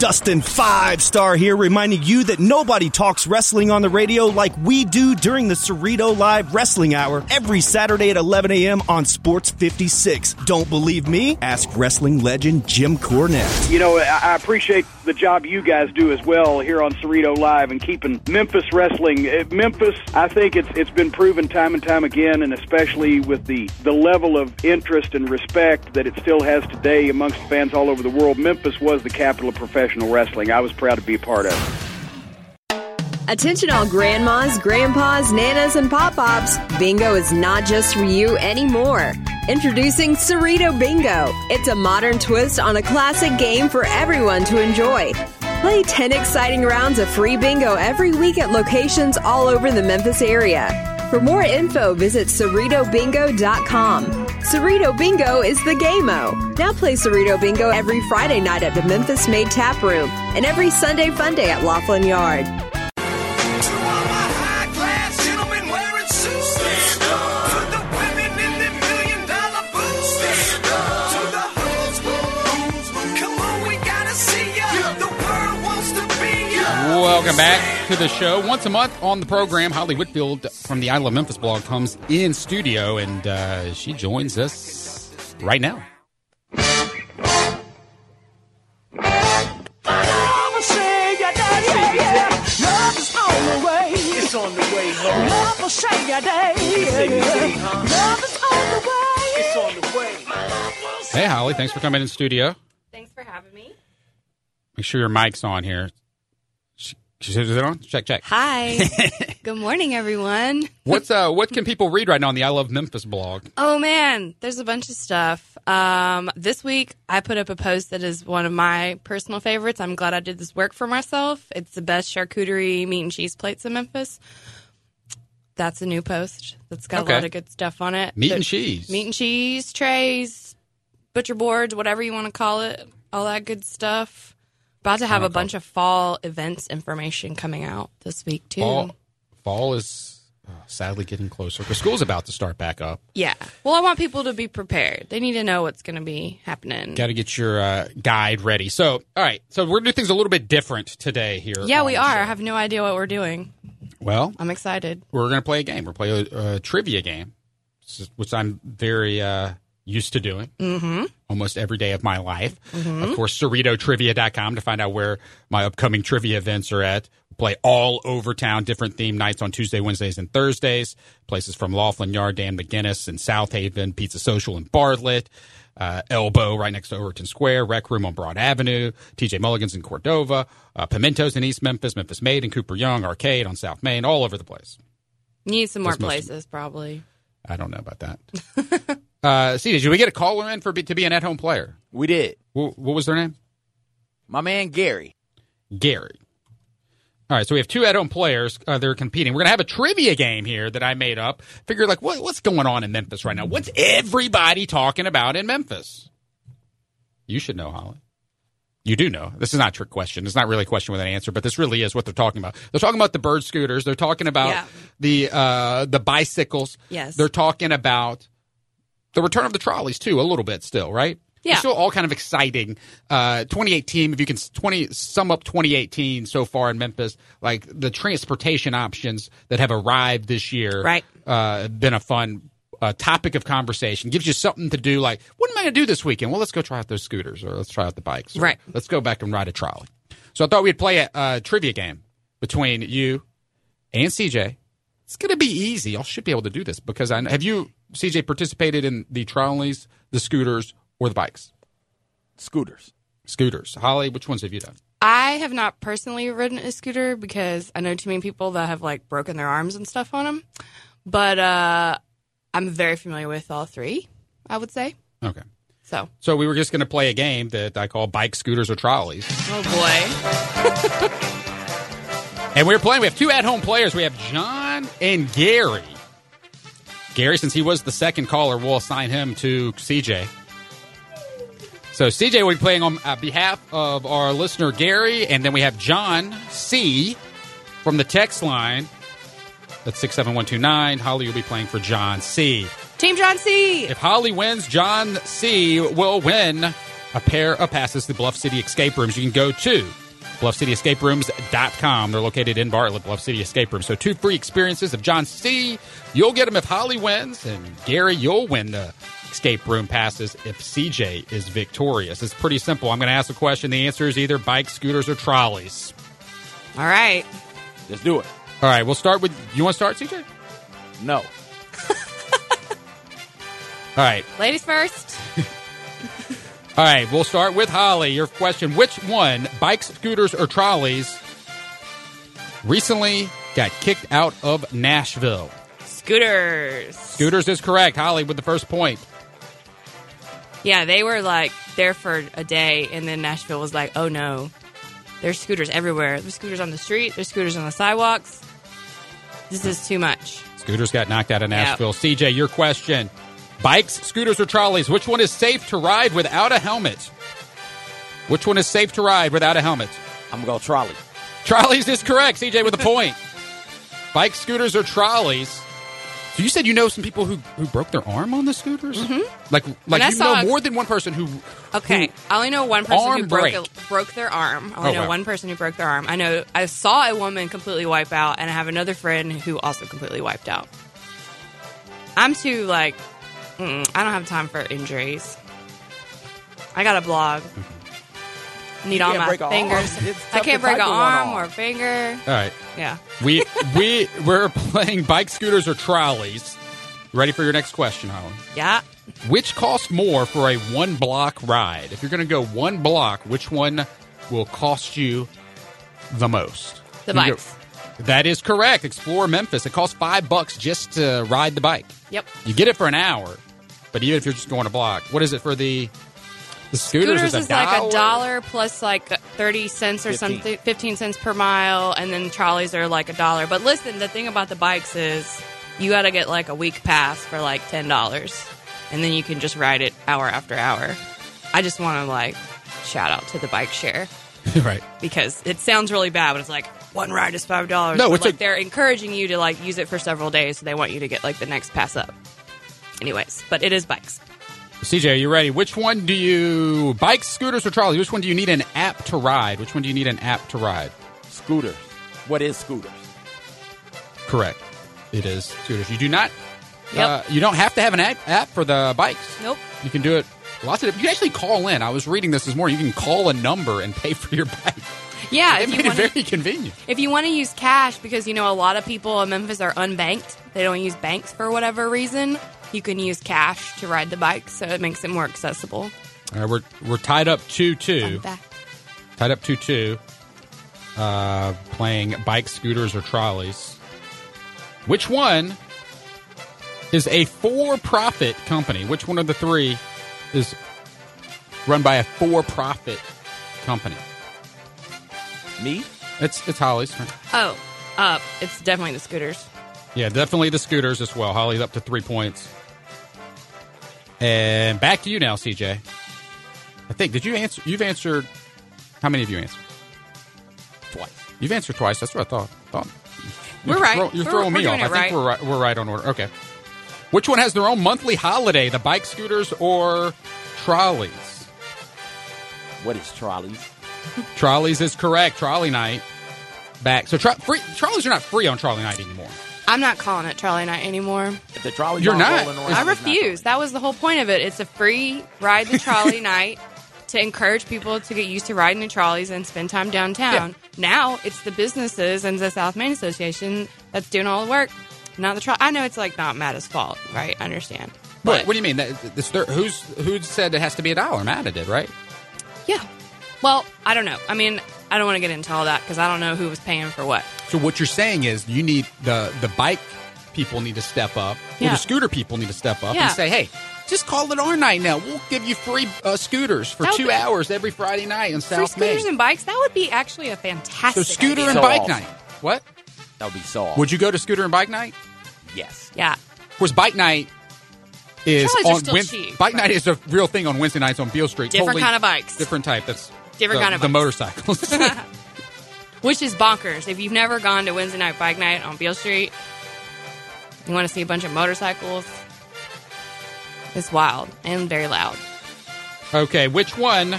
Dustin Five Star here, reminding you that nobody talks wrestling on the radio like we do during the Cerrito Live Wrestling Hour every Saturday at 11 a.m. on Sports 56. Don't believe me? Ask wrestling legend Jim Cornette. You know, I appreciate the job you guys do as well here on Cerrito Live and keeping Memphis wrestling. Uh, Memphis, I think it's it's been proven time and time again, and especially with the the level of interest and respect that it still has today amongst fans all over the world. Memphis was the capital of professional wrestling. I was proud to be a part of. Attention all grandmas, grandpas, nanas, and pop-pops. Bingo is not just for you anymore. Introducing Cerrito Bingo. It's a modern twist on a classic game for everyone to enjoy. Play 10 exciting rounds of free bingo every week at locations all over the Memphis area. For more info, visit CerritoBingo.com. Cerrito Bingo is the game-o. Now play Cerrito Bingo every Friday night at the Memphis Made Tap Room and every Sunday Fun Day at Laughlin Yard. Welcome back to the show. Once a month on the program, Holly Whitfield from the I Love Memphis blog comes in studio, and uh, she joins us right now. Hey, Holly, thanks for coming in studio. Thanks for having me. Make sure your mic's on here. Is it on? Check, check. Hi. Good morning, everyone. What's uh? What can people read right now on the I Love Memphis blog? Oh man, there's a bunch of stuff. Um, this week I put up a post that is one of my personal favorites. I'm glad I did this work for myself. It's the best charcuterie meat and cheese plates in Memphis. That's a new post. That's got Okay. a lot of good stuff on it. Meat and cheese. meat and cheese trays, butcher boards, whatever you want to call it, all that good stuff. About to have a bunch of fall events information coming out this week too. Fall, fall is uh, sadly getting closer because school's about to start back up. Yeah. Well, I want people to be prepared. They need to know what's going to be happening. Got to get your uh, guide ready. So, all right. So we're gonna do things a little bit different today here. yeah, we are. I have no idea what we're doing. Well, I'm excited. we're gonna play a game. We're playing a, a trivia game, which which I'm very uh, used to doing Mm-hmm. almost every day of my life. Of course, CerritoTrivia.com to find out where my upcoming trivia events are at. We play all over town, different theme nights on Tuesday, Wednesdays, and Thursdays. Places from Laughlin Yard, Dan McGuinness in Southaven, Pizza Social in Bartlett, uh, Elbow right next to Overton Square, Rec Room on Broad Avenue, TJ Mulligan's in Cordova, uh, Pimentos in East Memphis, Memphis Made in Cooper Young, Arcade on South Main, all over the place. Need some more That's places, probably. I don't know about that. uh, see, did we get a caller in for to be an at-home player? We did. What, what was their name? My man Gary. Gary. All right, so we have two at-home players. Uh, they're competing. We're gonna have a trivia game here that I made up. Figure like what, what's going on in Memphis right now? What's everybody talking about in Memphis? You should know, Holly. You do know. This is not a trick question. It's not really a question with an answer, but this really is what they're talking about. They're talking about the bird scooters. They're talking about Yeah. the uh, the bicycles. Yes. They're talking about the return of the trolleys too, a little bit still, right? Yeah. It's still all kind of exciting. Uh, 2018, if you can 20 sum up 2018 so far in Memphis, like the transportation options that have arrived this year, Right. Uh, been a fun uh, topic of conversation. Gives you something to do. Like, what am I going to do this weekend? Well, let's go try out those scooters, or let's try out the bikes, or Right. Let's go back and ride a trolley. So I thought we'd play a, uh trivia game between you and CJ. It's going to be easy. I should be able to do this because I have you CJ participated in the trolleys, the scooters, or the bikes? Scooters. Scooters. Holly, which ones have you done? I have not personally ridden a scooter because I know too many people that have like broken their arms and stuff on them. But uh, I'm very familiar with all three, I would say. Okay. So, So we were just going to play a game that I call bike, scooters, or trolleys. oh boy. And we're playing. We have two at-home players. We have John and Gary. Gary, since he was the second caller, we'll assign him to CJ. So CJ will be playing on uh, behalf of our listener Gary, and then we have John C from the text line. That's six seven one two nine. Holly will be playing for John C. Team John C. If Holly wins, John C will win a pair of passes to Bluff City Escape Rooms. You can go to bluffcityescaperooms.com. They're located in Bartlett, Bluff City Escape Room. So two free experiences of John C. You'll get them if Holly wins, and Gary, you'll win the escape room passes if CJ is victorious. It's pretty simple. I'm going to ask a question. The answer is either bikes, scooters, or trolleys. All right. Let's do it. All right, we'll start with. You want to start, CJ? No. All right. Ladies first. All right, we'll start with Holly. Your question Which one, bikes, scooters, or trolleys, recently got kicked out of Nashville? Scooters. Scooters is correct. Holly with the first point. Yeah, they were like there for a day, and then Nashville was like, oh no, there's scooters everywhere. There's scooters on the street, there's scooters on the sidewalks. This is too much. Scooters got knocked out of Nashville. CJ, your question Bikes, scooters, or trolleys, which one is safe to ride without a helmet? Which one is safe to ride without a helmet? I'm going to go trolley. Trolleys is correct. CJ with a point. Bikes, scooters, or trolleys? You said you know some people who, who broke their arm on the scooters? Mm-hmm. Like like you know a- more than one person who Okay, who- I only know one person who broke, a, broke their arm. I only Oh, know wow. one person who broke their arm. I know I saw a woman completely wipe out, and I have another friend who also completely wiped out. I'm too like, mm, I don't have time for injuries. I got a blog. Need all my break a arm. fingers. I can't break an type with one arm arm. or a finger. All right. Yeah. We we we're playing bike, scooters, or trolleys. Ready for your next question, Holland? Yeah. Which costs more for a one block ride? If you're going to go one block, which one will cost you the most? The You go- bikes. that is correct. Explore Memphis. It costs five bucks just to ride the bike. Yep. You get it for an hour, but even if you're just going a block, what is it for the the scooters? Scooters is, a like a dollar plus like 30 cents or 15. something, 15 cents per mile, and then trolleys are like a dollar. But listen, the thing about the bikes is you got to get like a week pass for like $10, and then you can just ride it hour after hour. I just want to like shout out to the bike share right. because it sounds really bad, but it's like one ride is $5. No, it's like a- they're encouraging you to like use it for several days, so they want you to get like the next pass up. Anyways, but it is bikes. CJ, are you ready? Which one do you bikes, scooters, or trolleys? Which one do you need an app to ride? Which one do you need an app to ride? Scooters. What is scooters? Correct. It is scooters. You do not. Yep. Uh, you don't have to have an app, app for the bikes. Nope. You can do it. Lots of. You can actually call in. I was reading this this morning. You can call a number and pay for your bike. Yeah, They if you made it very convenient. If you want to use cash, because you know a lot of people in Memphis are unbanked, they don't use banks for whatever reason. You can use cash to ride the bike, so it makes it more accessible. All right, we're we're tied up two two. I'm back. Tied up two two. Uh, playing bike scooters, or trolleys. Which one is a for-profit company? Which one of the three is run by a for-profit company? Me? It's it's Holly's turn. Oh, uh, it's definitely the scooters. Yeah, definitely the scooters as well. Holly's up to three points. And back to you now, CJ. I think did you answer? You've answered. How many of you answered? Twice. You've answered twice. That's what I thought. thought We're you're right. throw- you're We're- throwing we're me off. I it think right. we're right. We're right on order. Okay. Which one has their own monthly holiday? The bike scooters or trolleys? What is trolleys? Trolleys is correct. Trolley night back. So tro- free, trolleys are not free on trolley night anymore. I'm not calling it trolley night anymore. If the trolley You're not. rolling I it's not refuse. That was the whole point of it. It's a free ride the trolley night to encourage people to get used to riding the trolleys and spend time downtown. Now it's the businesses and the South Main Association that's doing all the work, not the trolley. I know it's like not MATA's fault, right? I understand. What, But what do you mean? That, this, there, who's who said it has to be a dollar? Matta did, right? yeah. Well, I don't know. I mean, I don't want to get into all that because I don't know who was paying for what. So what you're saying is you need the the bike people need to step up, or Yeah. the scooter people need to step up Yeah. and say, "Hey, just call it our night now. We'll give you free uh, scooters for That would two be- hours every Friday night in For South scooters Main." and bikes, that would be actually a fantastic. so scooter idea. and So bike awesome. night. What? That would be so awesome. Would you go to scooter and bike night? Yes. Yeah. Of course, bike night is Trolleys are on still Wed- cheap, bike but- night is a real thing on Wednesday nights on Beale Street. Different Totally kind of bikes. different type. That's Different the, kind of the bikes. motorcycles. Which is bonkers. If you've never gone to Wednesday night bike night on Beale Street, you want to see a bunch of motorcycles. It's wild and very loud. Okay, which one?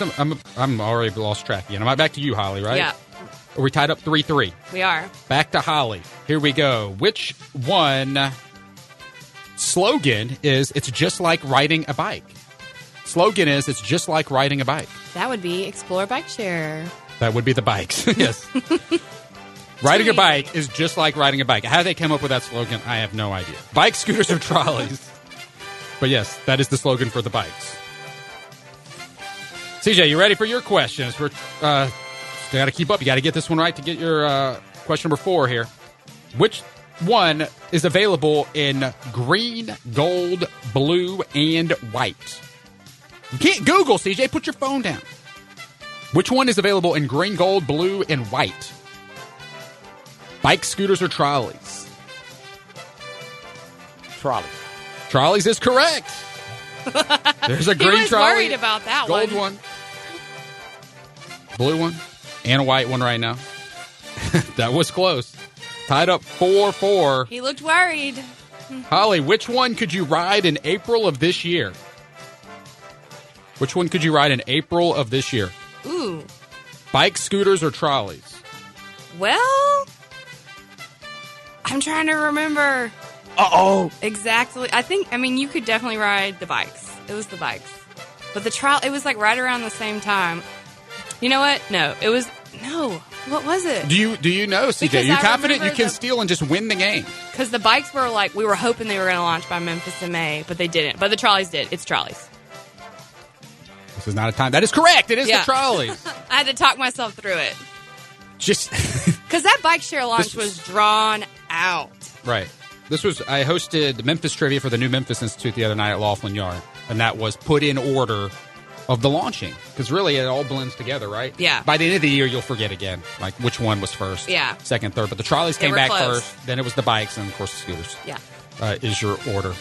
I'm, I'm, I'm already lost track again. I'm back to you, Holly, right? Yeah, Are we tied up 3 3? we are. Back to Holly. Here we go. Which one slogan is it's just like riding a bike? Slogan is it's just like riding a bike. That would be Explore Bike Share. That would be the bikes. yes. riding a bike is just like riding a bike. How they came up with that slogan, I have no idea. Bike, scooters, or trolleys. But yes, that is the slogan for the bikes. CJ, you ready for your questions? We're uh, got to keep up. You got to get this one right to get your uh, question number four here. Which one is available in green, gold, blue, and white? You can't Google, CJ. Put your phone down. Which one is available in green, gold, blue, and white? Bike, scooters, or trolleys? Trolley. Trolleys is correct. There's a He green was trolley, worried about that gold one. one, blue one, and a white one right now. that was close. Tied up four four. He looked worried. Holly, which one could you ride in April of this year? Which one could you ride in April of this year? Ooh. Bike, scooters, or trolleys? Well, I'm trying to remember Uh oh. exactly. I think, I mean, you could definitely ride the bikes. It was the bikes. But the trial, it was like right around the same time. You know what? No, it was, no. What was it? Do you do you know, CJ? Because you I confident you can the- steal and just win the game? Because the bikes were like, we were hoping they were going to launch by Memphis in May, but they didn't. But the trolleys did. It's trolleys. Is not a time. That is correct. It is Yeah. the trolleys. I had to talk myself through it. just Because that bike share launch was- was drawn out. right. This was I hosted Memphis trivia for the New Memphis Institute the other night at Laughlin Yard, and that was put in order of the launching because really it all blends together, right? Yeah. By the end of the year, you'll forget again, like which one was first, Yeah. second, third. But the trolleys They came back close. first. Then it was the bikes, and of course the scooters. Yeah. uh, is your order.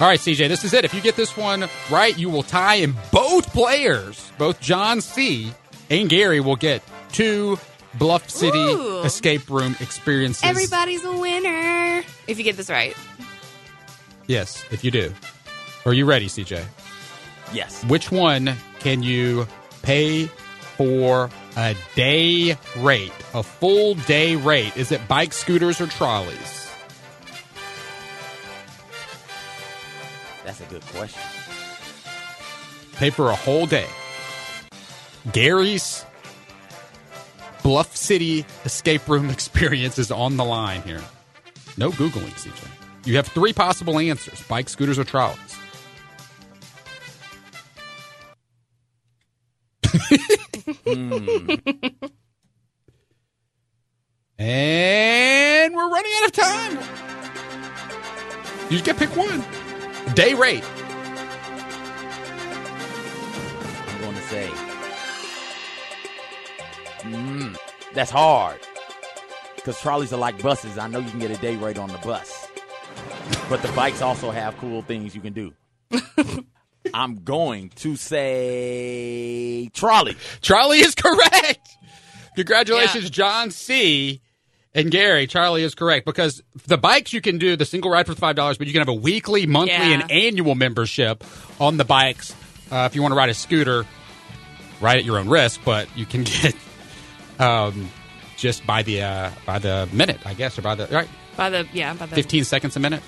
All right, CJ, this is it. If you get this one right, you will tie, and both players, both John C. and Gary, will get two Bluff City Ooh. escape room experiences. Everybody's a winner. If you get this right. Yes, if you do. Are you ready, CJ? Yes. Which one can you pay for a day rate, a full day rate? Is it bike, scooters, or trolleys? Good question. pay for a whole day. Gary's Bluff City escape room experience is on the line here. No Googling, CJ. You have three possible answers bike, scooters, or trolleys. And we're running out of time. You just get pick one. Day rate. I'm going to say. Mm, that's hard. Because trolleys are like buses. I know you can get a day rate on the bus. But the bikes also have cool things you can do. I'm going to say trolley. Charlie is correct. Congratulations, John C. And Gary, Trolley is correct because the bikes you can do the single ride for five dollars, but you can have a weekly, monthly, Yeah. and annual membership on the bikes. Uh, if you want to ride a scooter, ride at your own risk, but you can get um, just by the uh, by the minute, I guess, or by the right By the, yeah, by the fifteen seconds a minute.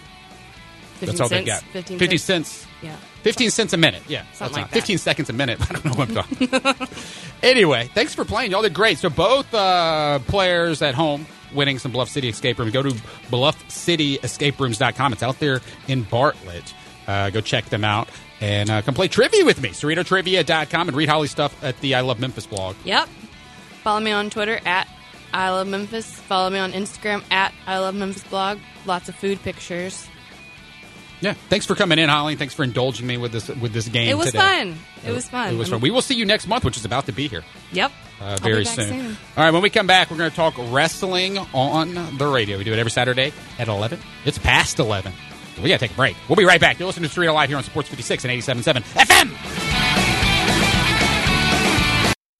15 That's all cents. they got. 15, 50 cents. cents. Yeah. 15 cents a minute. Yeah. Something that's like not- that. 15 seconds a minute. I don't know what I'm talking Anyway, thanks for playing. Y'all did great. So both uh, players at home winning some Bluff City escape room. Go to bluffcityescaperooms.com. It's out there in Bartlett. Uh, go check them out and uh, come play trivia with me. CerritoTrivia.com and read Holly's stuff at the I Love Memphis blog. Yep. Follow me on Twitter at I Love Memphis. Follow me on Instagram at I Love Memphis blog. Lots of food pictures. Yeah. Thanks for coming in, Holly. Thanks for indulging me with this with this game It was today. fun. It was fun. It was fun. We will see you next month, which is about to be here. Yep. Uh, very back soon. All right, when we come back, we're going to talk wrestling on the radio. We do it every Saturday at 11. It's past 11. We got to take a break. We'll be right back. You're listening to Cerrito Live here on Sports 56 and 87.7 FM.